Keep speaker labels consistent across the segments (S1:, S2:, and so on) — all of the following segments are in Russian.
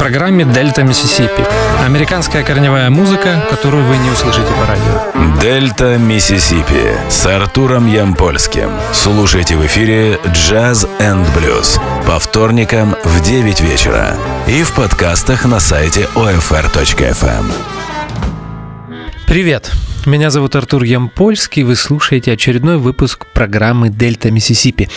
S1: программе «Дельта Миссисипи». Американская корневая музыка, которую вы не услышите по радио.
S2: «Дельта Миссисипи» с Артуром Ямпольским. Слушайте в эфире «Jazz and Blues» по вторникам в 9 вечера и в подкастах на сайте OFR.FM.
S1: Привет! Меня зовут Артур Ямпольский, вы слушаете очередной выпуск программы «Дельта Миссисипи».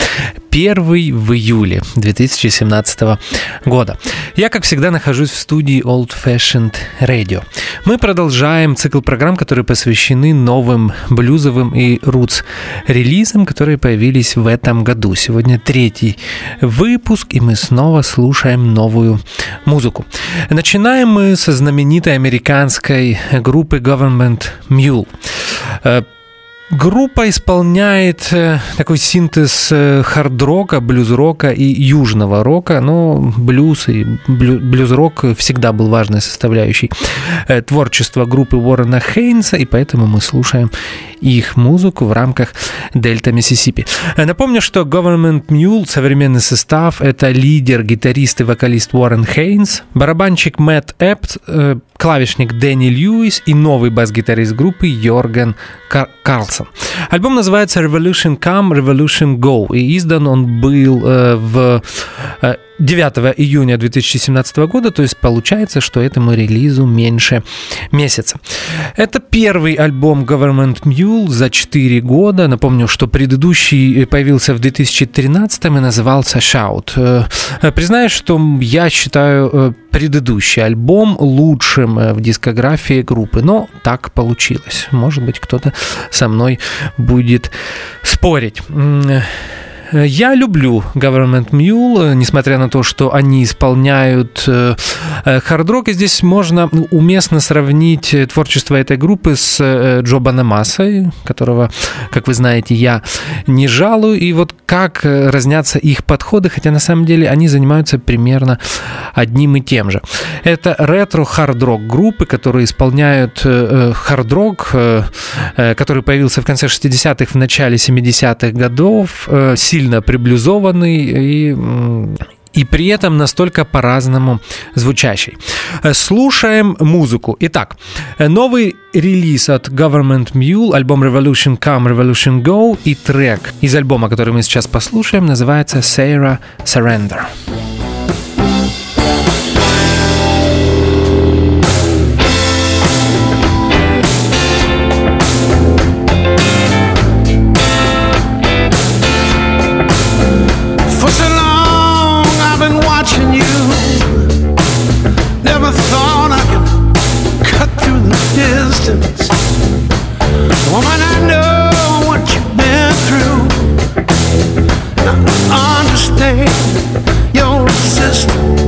S1: Первый в июле 2017 года. Я, как всегда, нахожусь в студии Old Fashioned Radio. Мы продолжаем цикл программ, которые посвящены новым блюзовым и рутс релизам, которые появились в этом году. Сегодня третий выпуск, и мы снова слушаем новую музыку. Начинаем мы со знаменитой американской группы Government Mule. Группа исполняет э, такой синтез э, хард-рока, блюз-рока и южного рока, но блюз и блюз-рок всегда был важной составляющей э, творчества группы Уоррена Хейнса, и поэтому мы слушаем их музыку в рамках Дельта Миссисипи. Напомню, что Government Mule, современный состав, это лидер, гитарист и вокалист Уоррен Хейнс, барабанщик Мэтт Эпт, клавишник Дэнни Льюис и новый бас-гитарист группы Йорген Кар Карлсон. Альбом называется Revolution Come, Revolution Go, и издан он был э, в э, 9 июня 2017 года, то есть получается, что этому релизу меньше месяца. Это первый альбом Government Mule за 4 года. Напомню, что предыдущий появился в 2013 и назывался Shout. Э, признаюсь, что я считаю э, предыдущий альбом лучшим э, в дискографии группы, но так получилось. Может быть, кто-то со мной будет спорить. Я люблю Government Mule, несмотря на то, что они исполняют э, э, хард-рок. И здесь можно уместно сравнить творчество этой группы с э, Джо Банамасой, которого, как вы знаете, я не жалую. И вот как разнятся их подходы, хотя на самом деле они занимаются примерно одним и тем же. Это ретро-хард-рок группы, которые исполняют хард-рок, который появился в конце 60-х, в начале 70-х годов, сильно сильно приблюзованный и и при этом настолько по-разному звучащий. Слушаем музыку. Итак, новый релиз от Government Mule, альбом Revolution Come, Revolution Go и трек из альбома, который мы сейчас послушаем, называется Sarah Surrender. your sister.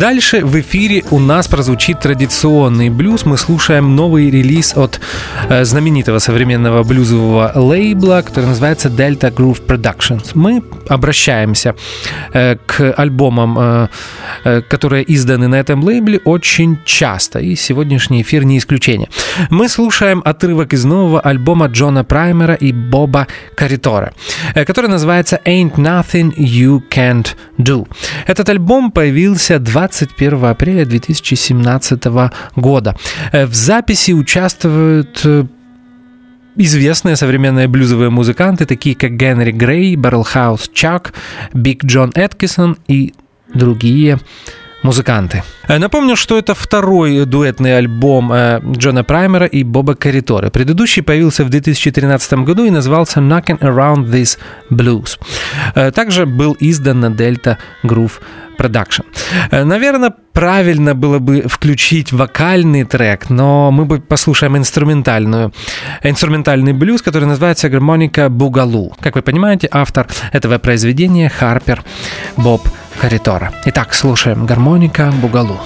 S1: Дальше в эфире у нас прозвучит традиционный блюз. Мы слушаем новый релиз от э, знаменитого современного блюзового лейбла, который называется Delta Groove Productions. Мы обращаемся э, к альбомам, э, э, которые изданы на этом лейбле очень часто, и сегодняшний эфир не исключение. Мы слушаем отрывок из нового альбома Джона Праймера и Боба Каритора, э, который называется Ain't Nothing You Can't Do. Этот альбом появился 21 апреля 2017 года. Э, в записи участвуют э, известные современные блюзовые музыканты, такие как Генри Грей, Баррелхаус Чак, Биг Джон Эткисон и другие музыканты. Э, напомню, что это второй дуэтный альбом Джона Праймера и Боба Каритора. Предыдущий появился в 2013 году и назывался Knocking Around This Blues. Также был издан на Delta Groove Production. Наверное, правильно было бы включить вокальный трек, но мы бы послушаем инструментальную, инструментальный блюз, который называется «Гармоника Бугалу». Как вы понимаете, автор этого произведения Харпер Боб Коридора. Итак, слушаем гармоника Бугалу.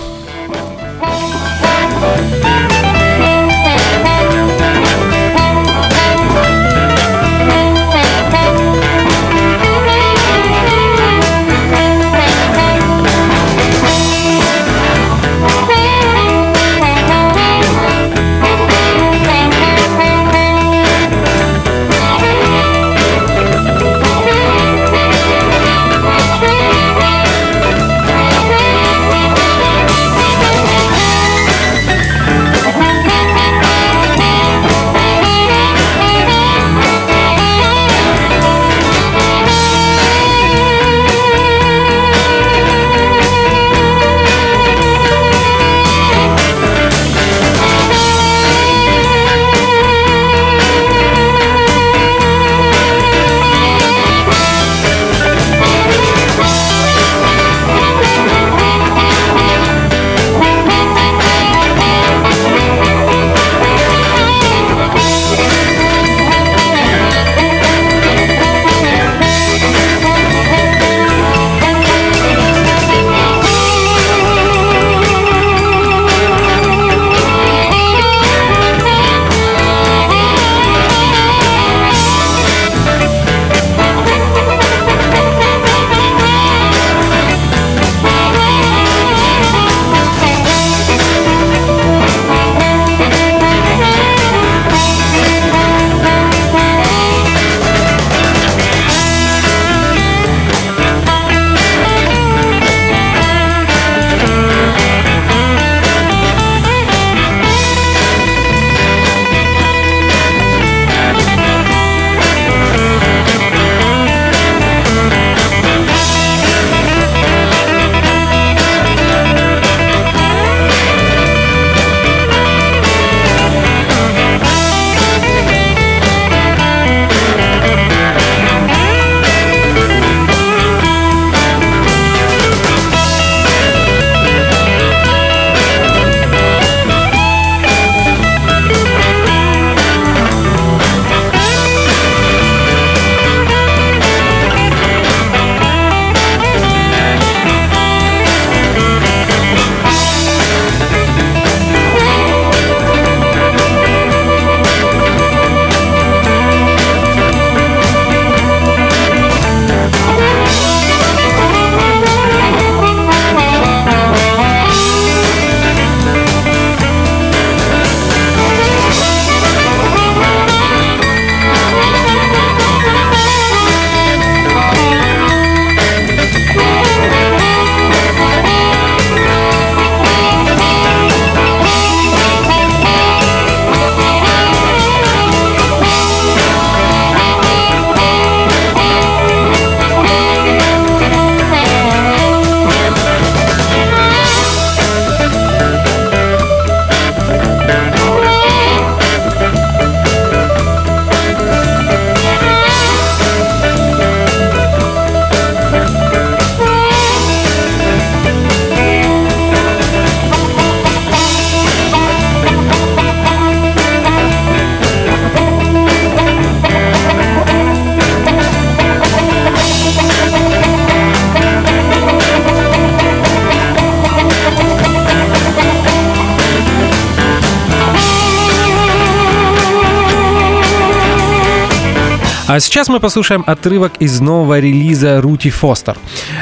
S1: А сейчас мы послушаем отрывок из нового релиза Рути Фостер,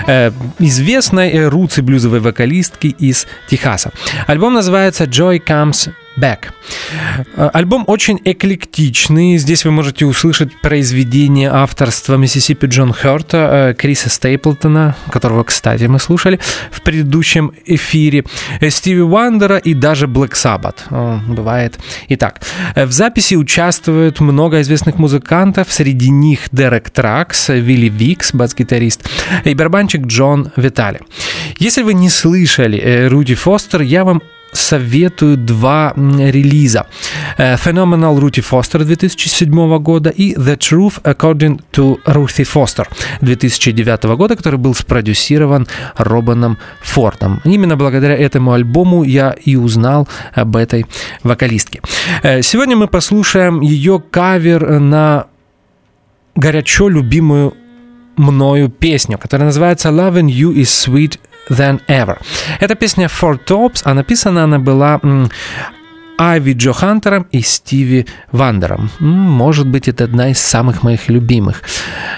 S1: э, известной руци блюзовой вокалистки из Техаса. Альбом называется Joy Comes Back. Э, альбом очень эклектичный. Здесь вы можете услышать произведение авторства Миссисипи Джон Херта, э, Криса Стейплтона, которого, кстати, мы слушали в предыдущем эфире, э, Стиви Уандера и даже Black Sabbath. Бывает и так. В записи участвуют много известных музыкантов, среди них Дерек Тракс, Вилли Викс, бас-гитарист, и барабанщик Джон Витали. Если вы не слышали Руди Фостер, я вам советую два релиза. Phenomenal Рути Фостер 2007 года и The Truth According to Ruthie Foster 2009 года, который был спродюсирован Робаном Фортом. Именно благодаря этому альбому я и узнал об этой вокалистке. Сегодня мы послушаем ее кавер на горячо любимую мною песню, которая называется Loving You is Sweet Than Ever. Эта песня Four Tops, а написана она была Айви Джо Хантером и Стиви Вандером. Может быть, это одна из самых моих любимых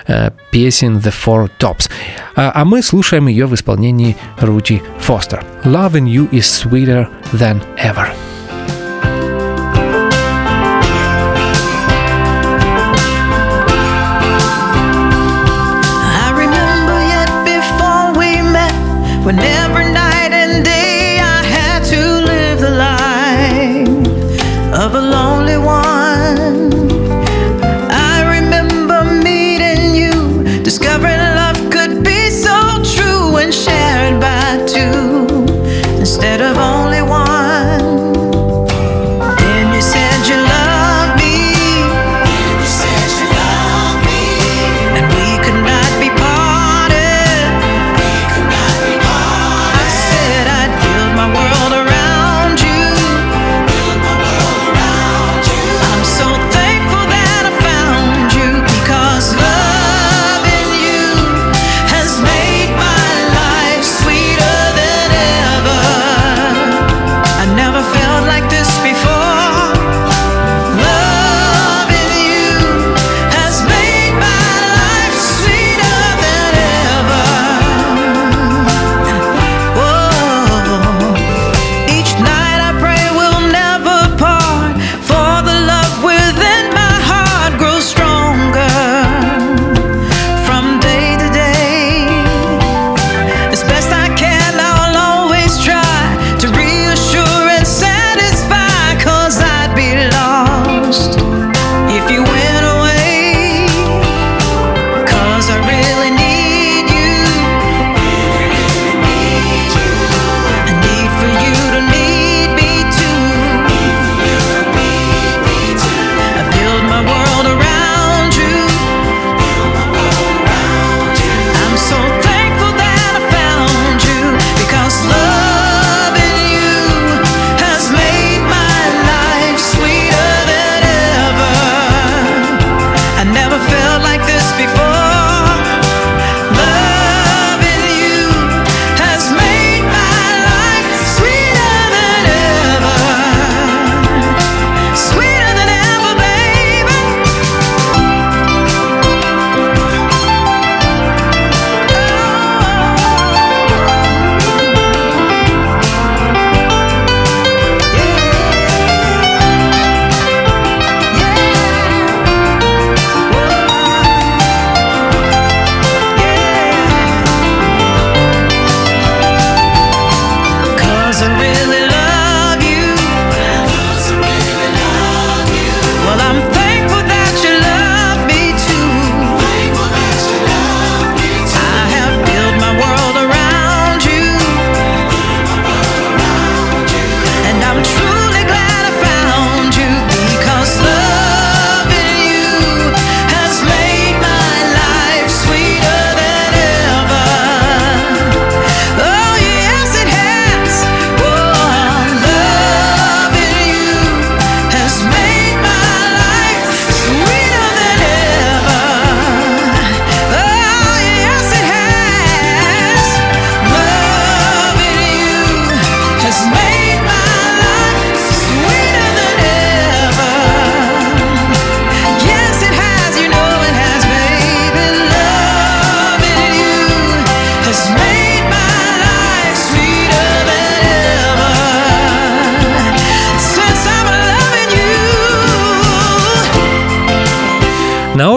S1: э, песен The Four Tops. А, а мы слушаем ее в исполнении Рути Фостер. Loving you is sweeter than ever. whenever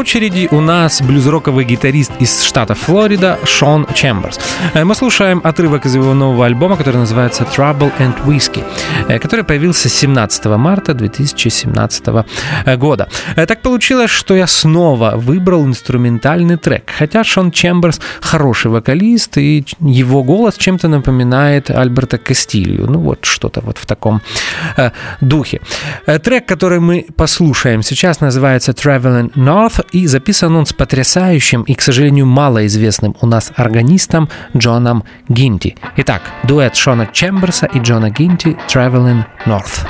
S1: очереди у нас блюз-роковый гитарист из штата Флорида Шон Чемберс. Э, мы слушаем отрывок из его нового альбома, который называется Trouble and Whiskey, э, который появился 17 марта 2017 э, года. Так получилось, что я снова выбрал инструментальный трек, хотя Шон Чемберс хороший вокалист, и его голос чем-то напоминает Альберта Кастилью. Ну вот что-то вот в таком духе. Трек, который мы послушаем сейчас, называется Traveling North North, и записан он с потрясающим и, к сожалению, малоизвестным у нас органистом Джоном Гинти. Итак, дуэт Шона Чемберса и Джона Гинти «Traveling North».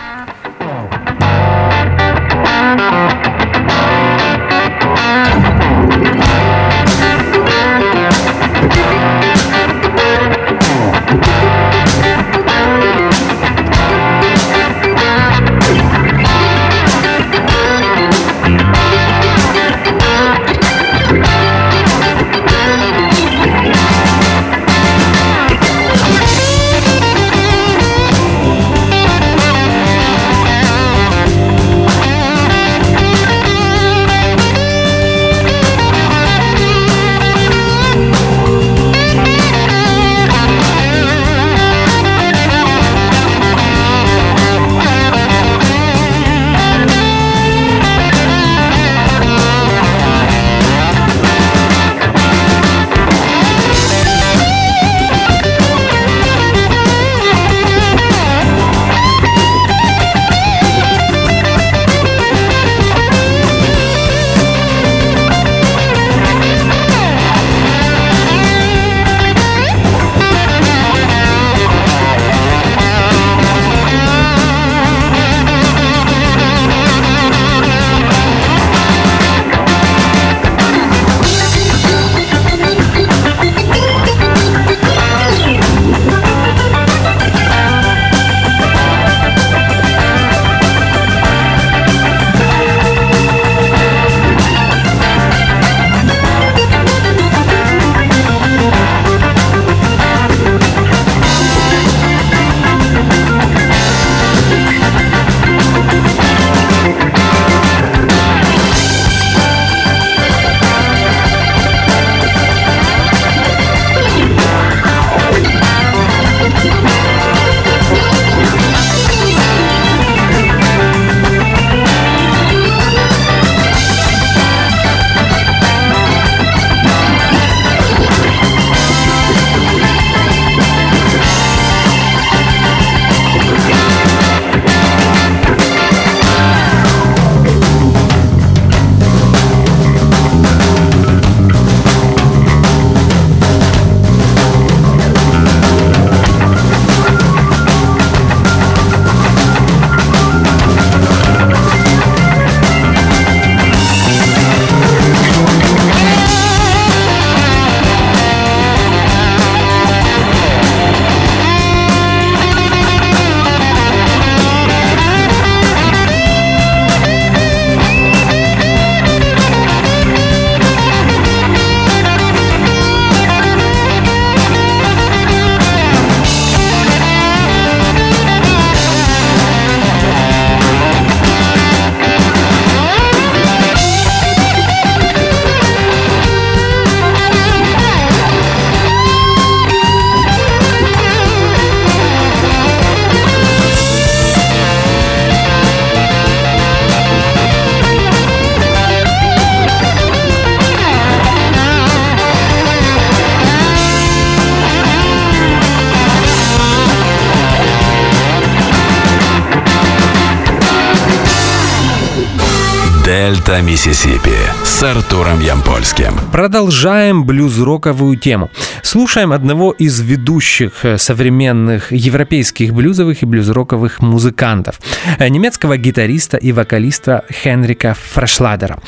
S2: Дельта Миссисипи с Артуром Ямпольским.
S1: Продолжаем блюз-роковую тему. Слушаем одного из ведущих э, современных европейских блюзовых и блюз-роковых музыкантов. Э, немецкого гитариста и вокалиста Хенрика Фрешладера.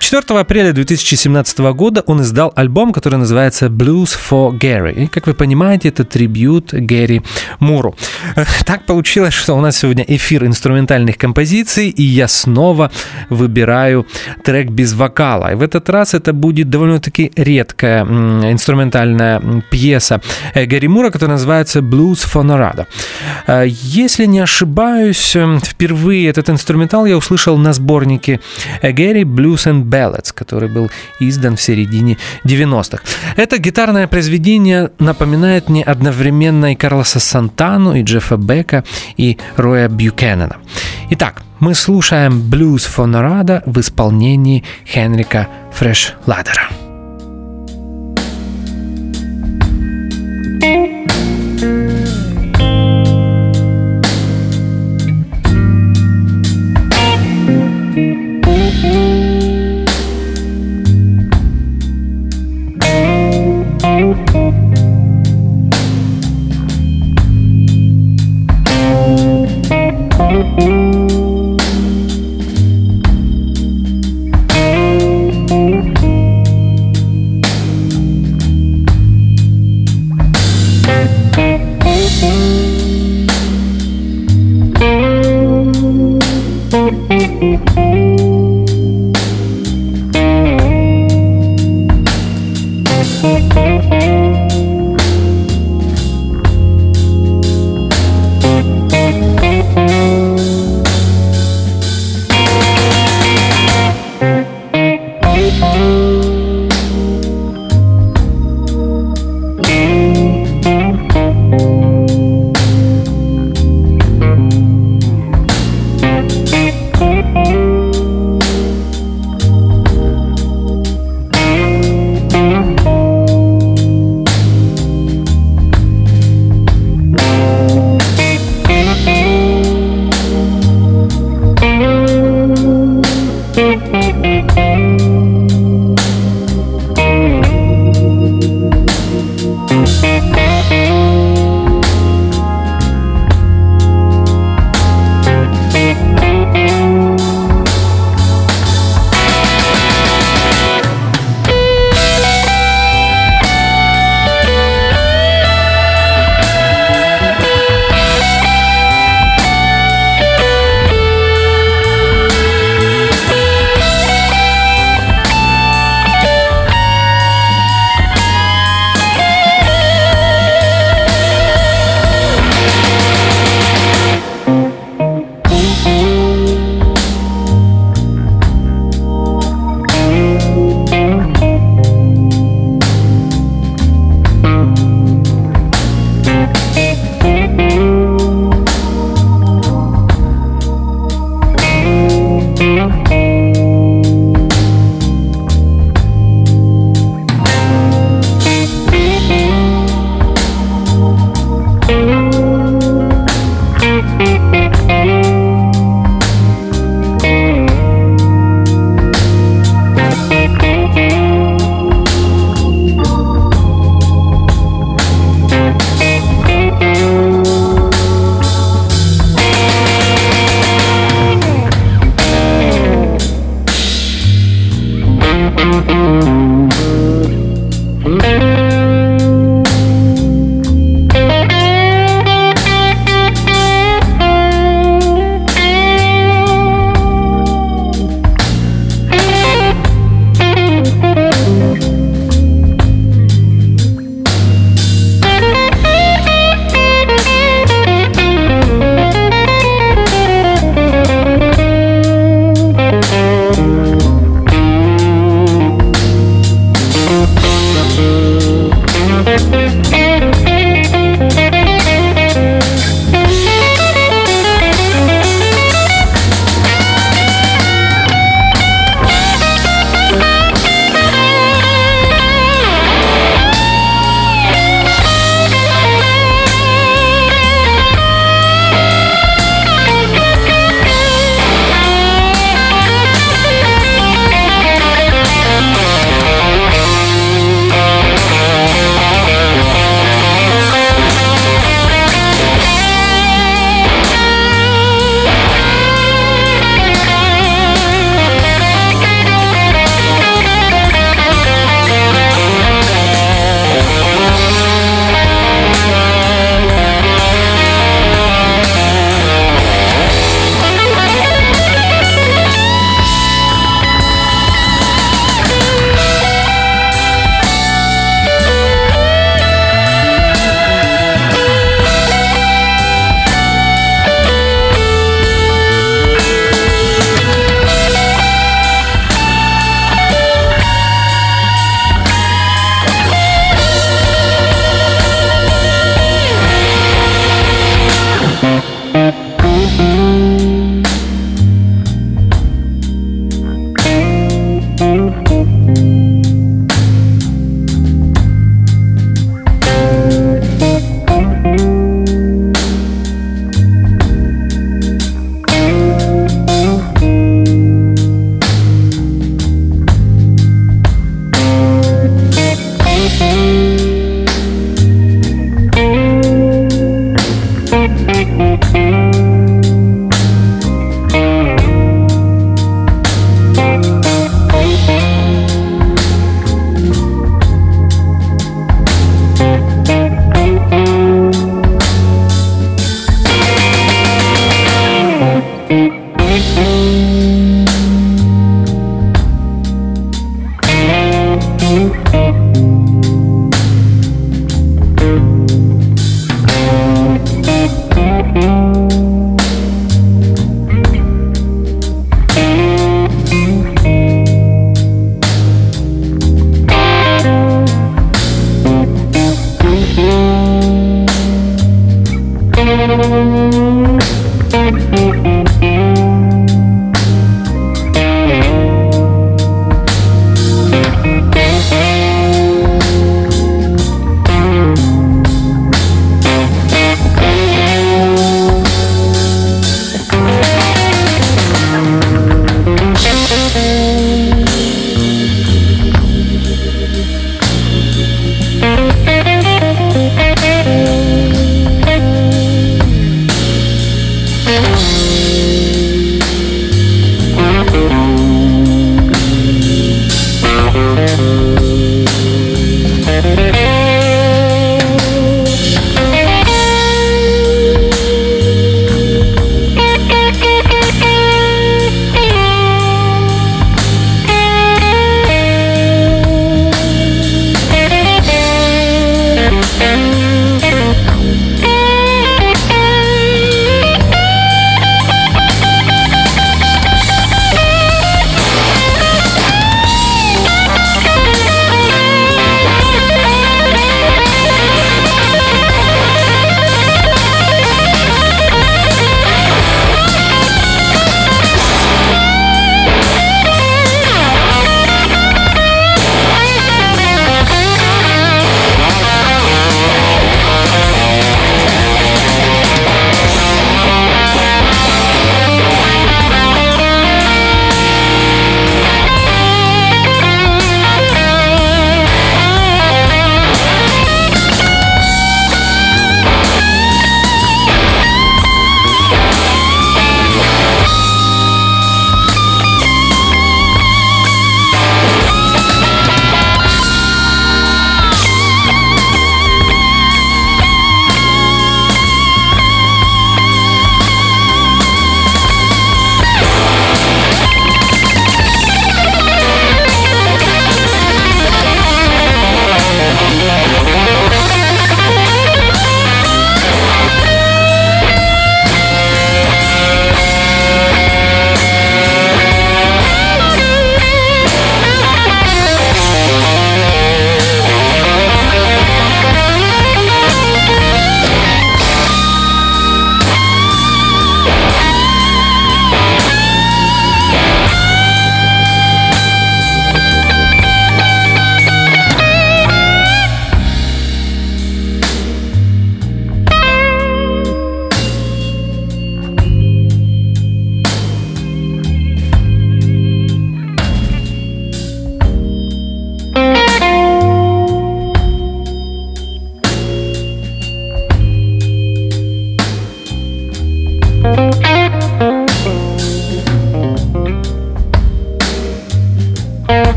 S1: Э, 4 апреля 2017 года он издал альбом, который называется Blues for Gary. И, как вы понимаете, это трибют Гэри Муру. Так получилось, что у нас сегодня эфир инструментальных композиций, и я снова выбираю трек без вокала. И в этот раз это будет довольно-таки редкая инструментальная пьеса Гэри Мура, которая называется Blues for Narada. Э, если не ошибаюсь, впервые этот инструментал я услышал на сборнике Гэри Blues and Ballads, который был издан в середине 90-х. Это гитарное произведение напоминает мне одновременно и Карлоса Сантану, и Джеффа Бека, и Роя Бьюкеннена. Итак, мы слушаем блюз Фонорада в исполнении Хенрика Фрешладера.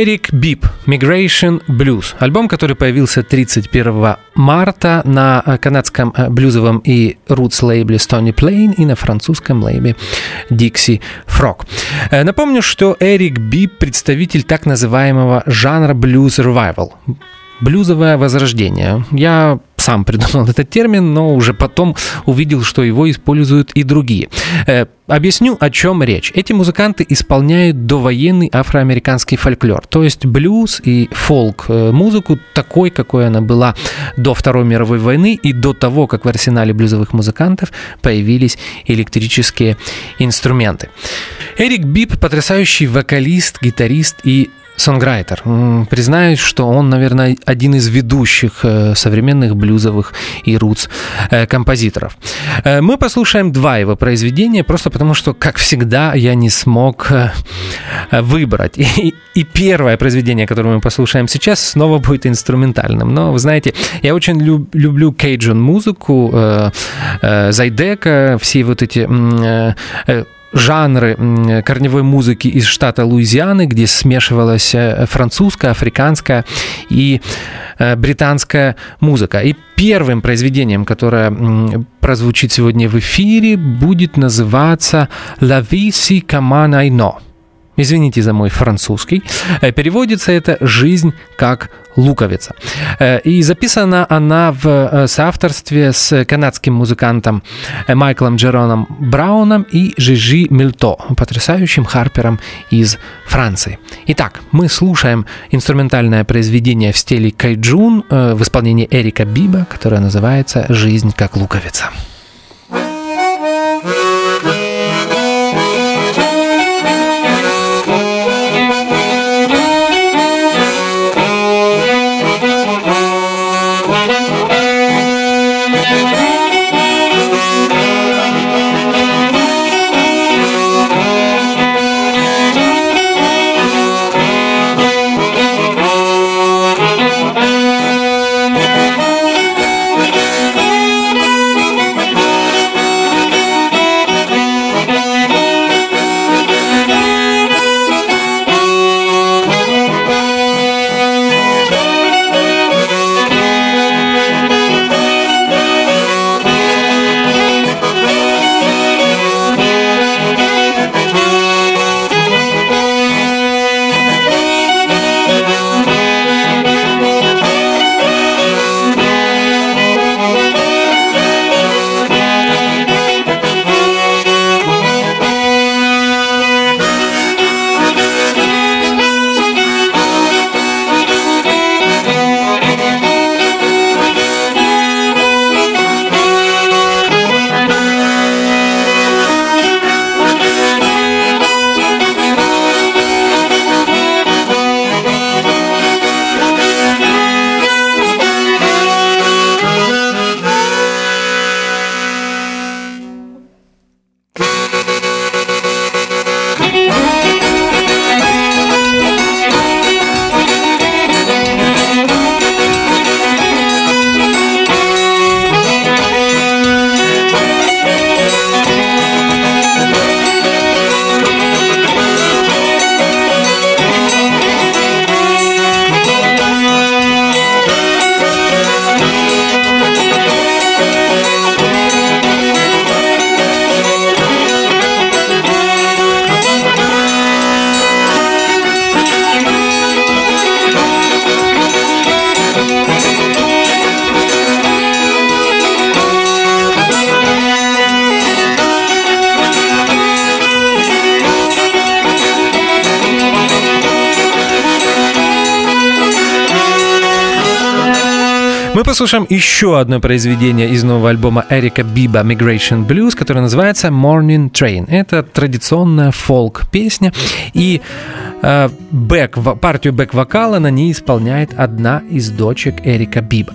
S1: Эрик Бип Migration Blues. Альбом, который появился 31 марта на э, канадском э, блюзовом и рутс лейбле Stony Plain и на французском лейбле Dixie Frog. Э, напомню, что Эрик Бип представитель так называемого жанра блюз revival блюзовое возрождение. Я сам придумал этот термин, но уже потом увидел, что его используют и другие. Э, объясню, о чем речь. Эти музыканты исполняют довоенный афроамериканский фольклор, то есть блюз и фолк э, такой, какой она была до Второй мировой войны и до того, как в арсенале блюзовых музыкантов появились электрические инструменты. Эрик Бип потрясающий вокалист, гитарист и сонграйтер. Признаюсь, что он, наверное, один из ведущих э, современных блюзовых и рутс э, композиторов. Э, мы послушаем два его произведения, просто потому что, как всегда, я не смог выбрать. И, и первое произведение, которое мы послушаем сейчас, снова будет инструментальным. Но, вы знаете, я очень люб, люблю кейджун музыку, Зайдека, все вот эти жанры корневой музыки из штата Луизианы, где смешивалась э, французская, африканская и э, британская музыка. И первым произведением, которое прозвучит сегодня в эфире, будет называться «La vie si comme Извините за мой французский. Э, переводится это «Жизнь как луковица». Э, и записана она в э, соавторстве с канадским музыкантом Майклом Джероном Брауном и Жижи Мильто, потрясающим харпером из Франции. Итак, мы слушаем инструментальное произведение в стиле кайджун в исполнении Эрика Биба, которое называется «Жизнь как луковица». Послушаем еще одно произведение из нового альбома Эрика Биба Migration Blues, которое называется Morning Train. Это традиционная фолк-песня, и э, бэк, партию бэк-вокала на ней исполняет одна из дочек Эрика Биба.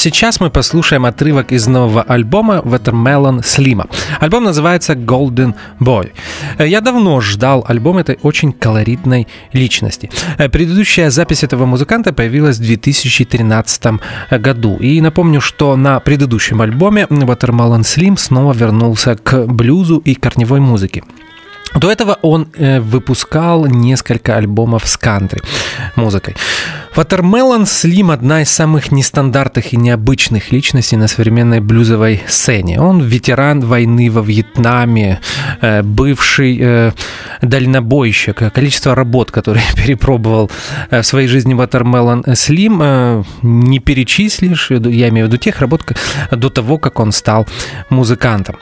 S1: Сейчас мы послушаем отрывок из нового альбома Watermelon Слима. Альбом называется Golden Boy. Э, Я давно ждал альбом этой очень колоритной личности. Э, Предыдущая запись этого музыканта появилась в 2013 году. И напомню, что на предыдущем альбоме Watermelon Slim снова вернулся к блюзу и корневой музыке. До этого он э, выпускал несколько альбомов с кантри музыкой. Watermelon Slim одна из самых нестандартных и необычных личностей на современной блюзовой сцене. Он ветеран войны во Вьетнаме, э, бывший э, дальнобойщик. Количество работ, которые перепробовал э, в своей жизни Slim, э, не перечислишь. Я имею в виду тех работ до того, как он стал музыкантом.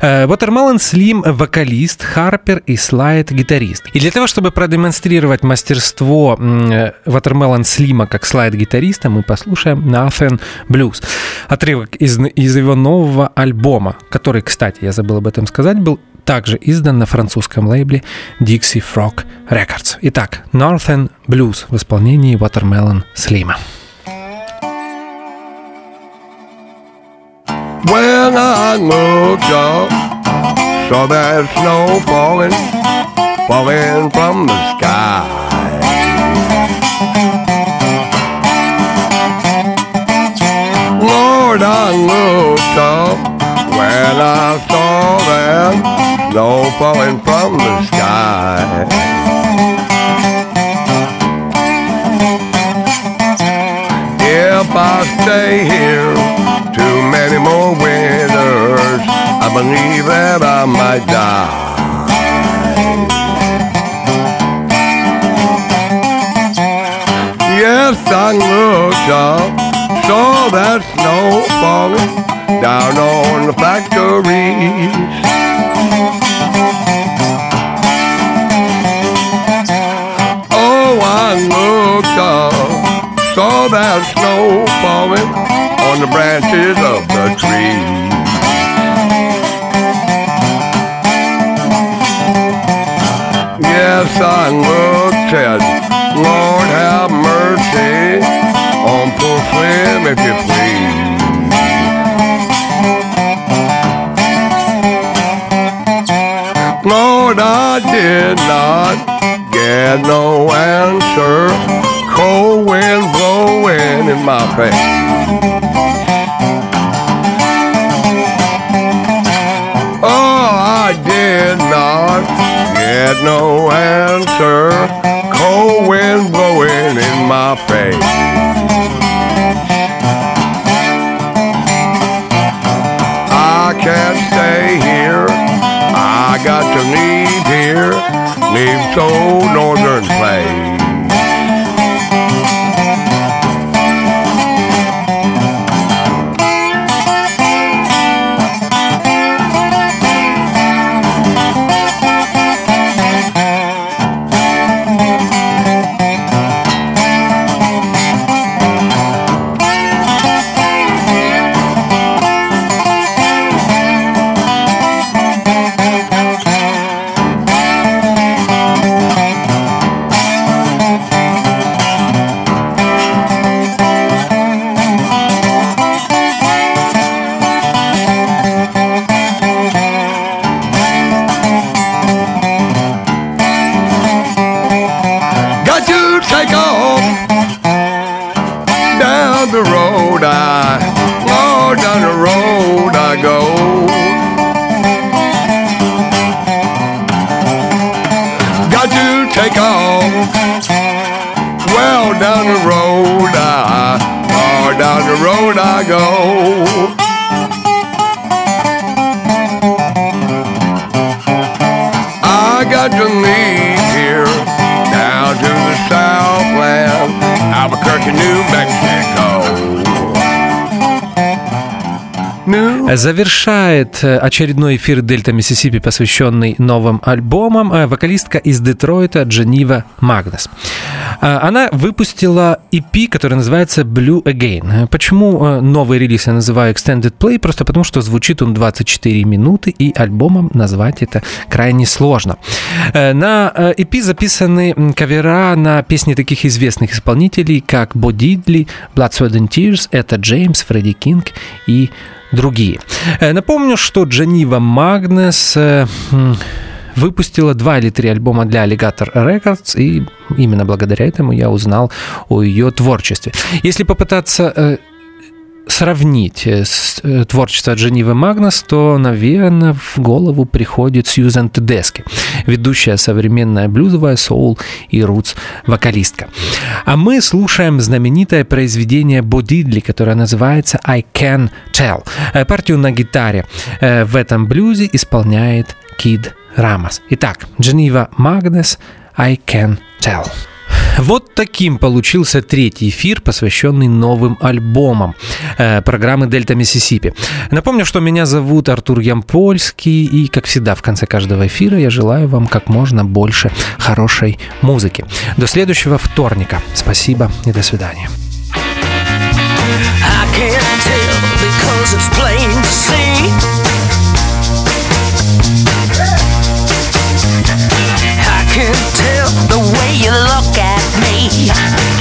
S1: Watermelon Slim – вокалист, харпер и слайд-гитарист. И для того, чтобы продемонстрировать мастерство Watermelon Слима как слайд-гитариста, мы послушаем Nothing Blues. Отрывок из, из его нового альбома, который, кстати, я забыл об этом сказать, был также издан на французском лейбле Dixie Frog Records. Итак, Northern Blues в исполнении Watermelon Слима.
S3: When I looked up, saw that snow falling, falling from the sky. Lord, I looked up when I saw that snow falling from the sky. If I stay here too many more winters, I believe that I might die. Yes, I looked up, saw that snow falling down on the factories. Oh, I looked up, saw that snow falling on the branches of the trees. Yes, I looked at If you please. Lord, I did not get no answer. Cold wind blowing in my face. Oh, I did not get no answer. Cold wind blowing in my face. need here, leave so northern place.
S1: Завершает э, очередной эфир Дельта Миссисипи, посвященный новым альбомам, э, вокалистка из Детройта Дженива Магнес. Э, Она выпустила EP, который называется Blue Again. Почему новый релиз я называю Extended Play? Просто потому, что звучит он 24 минуты, и альбомом назвать это крайне сложно. На EP записаны кавера на песни таких известных исполнителей, как Бо Дидли, Blood, Sweat and Tears, это Джеймс, Фредди Кинг и другие. Э, Напомню, что Дженива Магнес э, выпустила два или три альбома для Alligator Records, и именно благодаря этому я узнал о ее творчестве. Если попытаться э, сравнить э, с, э, творчество Дженнивы Магнес, то, наверное, в голову приходит Сьюзен Тедески, ведущая современная блюзовая соул и рутс вокалистка. А мы слушаем знаменитое произведение Бо Дидли, которое называется «I Can Tell». Э, Партию на гитаре в этом блюзе исполняет Кид Рамос. Итак, Дженнива Магнес «I Can Tell». Вот таким получился третий эфир, посвященный новым альбомам э, программы «Дельта Миссисипи». Напомню, что меня зовут Артур Ямпольский, и, как всегда, в конце каждого эфира я желаю вам как можно больше хорошей музыки. До следующего вторника. Спасибо и до свидания.
S4: I tell the way you look at me.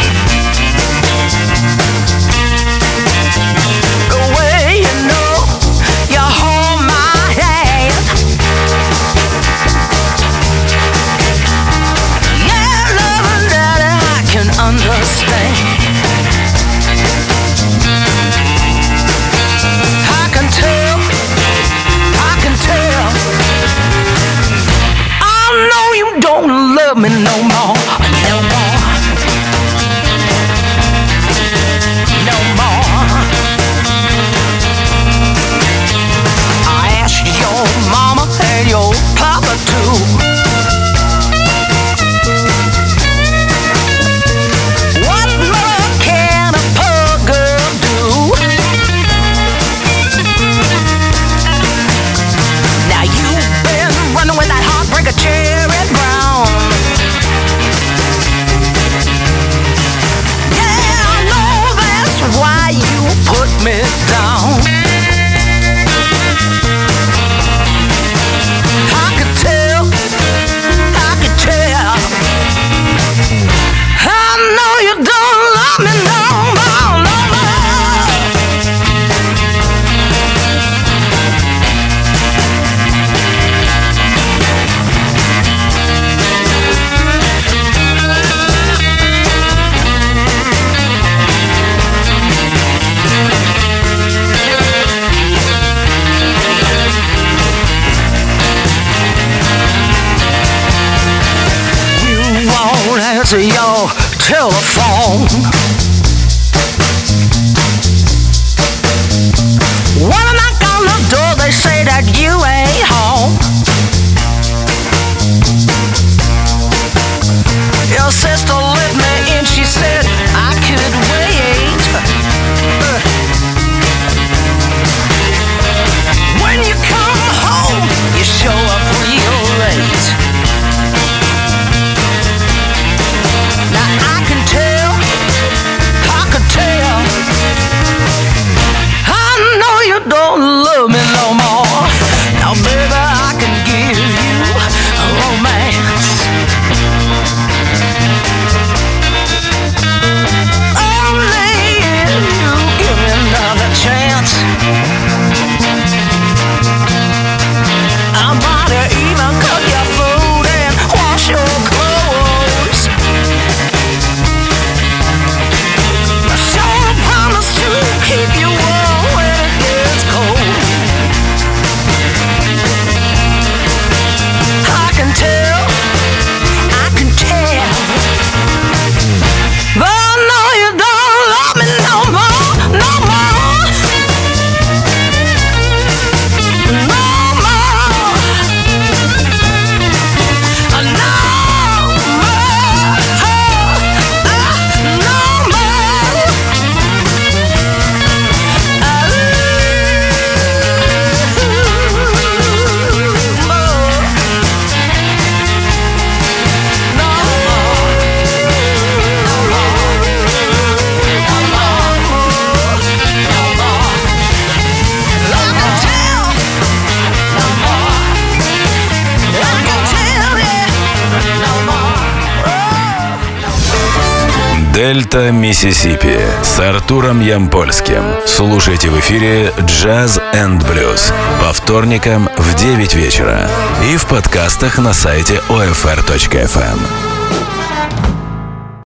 S2: Дельта Миссисипи с Артуром Ямпольским. Слушайте в эфире Jazz and Blues по вторникам в 9 вечера и в подкастах на сайте OFR.FM.